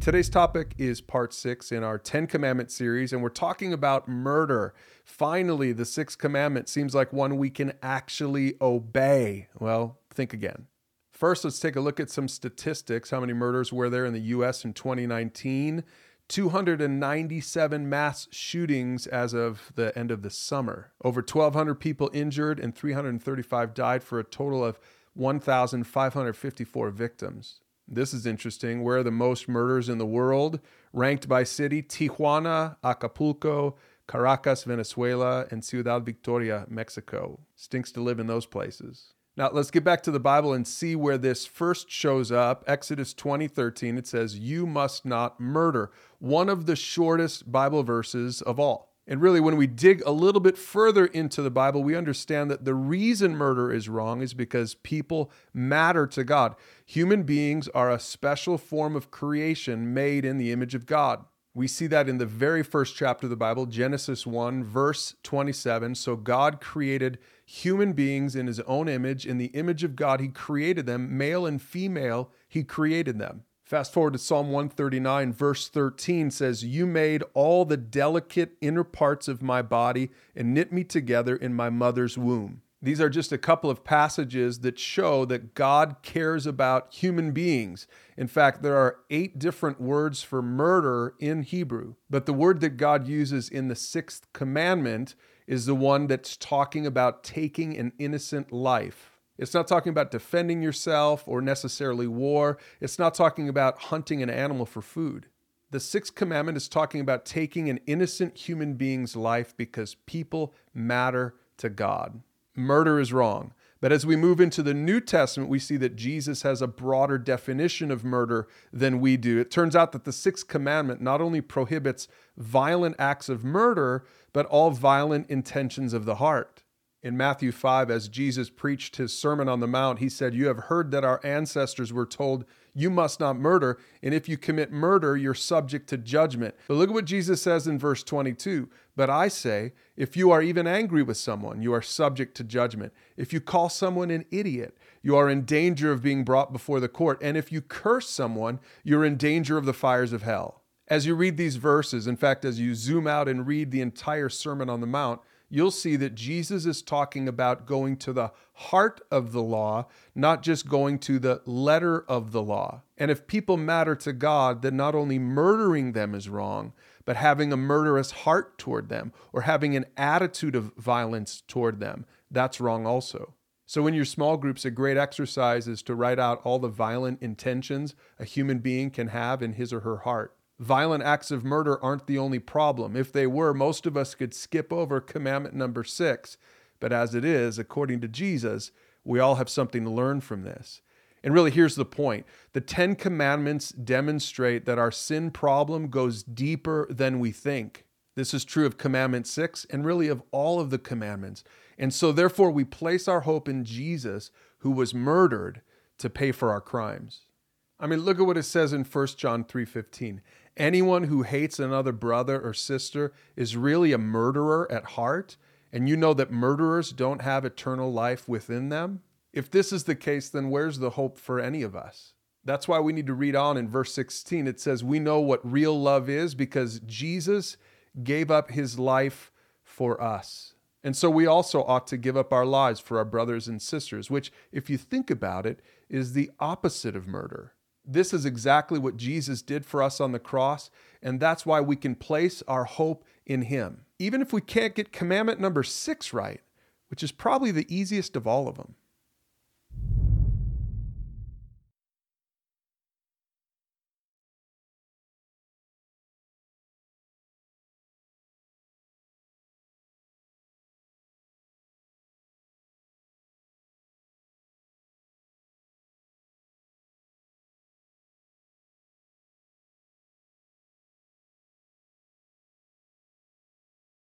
Today's topic is part six in our Ten Commandment series, and we're talking about murder. Finally, the sixth commandment seems like one we can actually obey. Well, think again. First, let's take a look at some statistics. How many murders were there in the US in 2019? 297 mass shootings as of the end of the summer. Over 1,200 people injured and 335 died for a total of 1,554 victims. This is interesting. Where are the most murders in the world? Ranked by city Tijuana, Acapulco, Caracas, Venezuela, and Ciudad Victoria, Mexico. Stinks to live in those places. Now, let's get back to the Bible and see where this first shows up. Exodus 20 13, it says, You must not murder. One of the shortest Bible verses of all. And really, when we dig a little bit further into the Bible, we understand that the reason murder is wrong is because people matter to God. Human beings are a special form of creation made in the image of God. We see that in the very first chapter of the Bible, Genesis 1, verse 27. So God created human beings in his own image. In the image of God, he created them, male and female, he created them. Fast forward to Psalm 139, verse 13 says, You made all the delicate inner parts of my body and knit me together in my mother's womb. These are just a couple of passages that show that God cares about human beings. In fact, there are eight different words for murder in Hebrew, but the word that God uses in the sixth commandment is the one that's talking about taking an innocent life. It's not talking about defending yourself or necessarily war. It's not talking about hunting an animal for food. The sixth commandment is talking about taking an innocent human being's life because people matter to God. Murder is wrong. But as we move into the New Testament, we see that Jesus has a broader definition of murder than we do. It turns out that the sixth commandment not only prohibits violent acts of murder, but all violent intentions of the heart. In Matthew 5, as Jesus preached his Sermon on the Mount, he said, You have heard that our ancestors were told, You must not murder, and if you commit murder, you're subject to judgment. But look at what Jesus says in verse 22 But I say, if you are even angry with someone, you are subject to judgment. If you call someone an idiot, you are in danger of being brought before the court. And if you curse someone, you're in danger of the fires of hell. As you read these verses, in fact, as you zoom out and read the entire Sermon on the Mount, you'll see that Jesus is talking about going to the heart of the law, not just going to the letter of the law. And if people matter to God, then not only murdering them is wrong, but having a murderous heart toward them or having an attitude of violence toward them, that's wrong also. So, in your small groups, a great exercise is to write out all the violent intentions a human being can have in his or her heart violent acts of murder aren't the only problem. If they were, most of us could skip over commandment number six. But as it is, according to Jesus, we all have something to learn from this. And really, here's the point the Ten Commandments demonstrate that our sin problem goes deeper than we think. This is true of Commandment 6 and really of all of the commandments. And so, therefore, we place our hope in Jesus, who was murdered to pay for our crimes. I mean, look at what it says in 1 John 3:15. Anyone who hates another brother or sister is really a murderer at heart, and you know that murderers don't have eternal life within them? If this is the case, then where's the hope for any of us? That's why we need to read on in verse 16. It says, We know what real love is because Jesus gave up his life for us. And so we also ought to give up our lives for our brothers and sisters, which, if you think about it, is the opposite of murder. This is exactly what Jesus did for us on the cross, and that's why we can place our hope in Him. Even if we can't get commandment number six right, which is probably the easiest of all of them.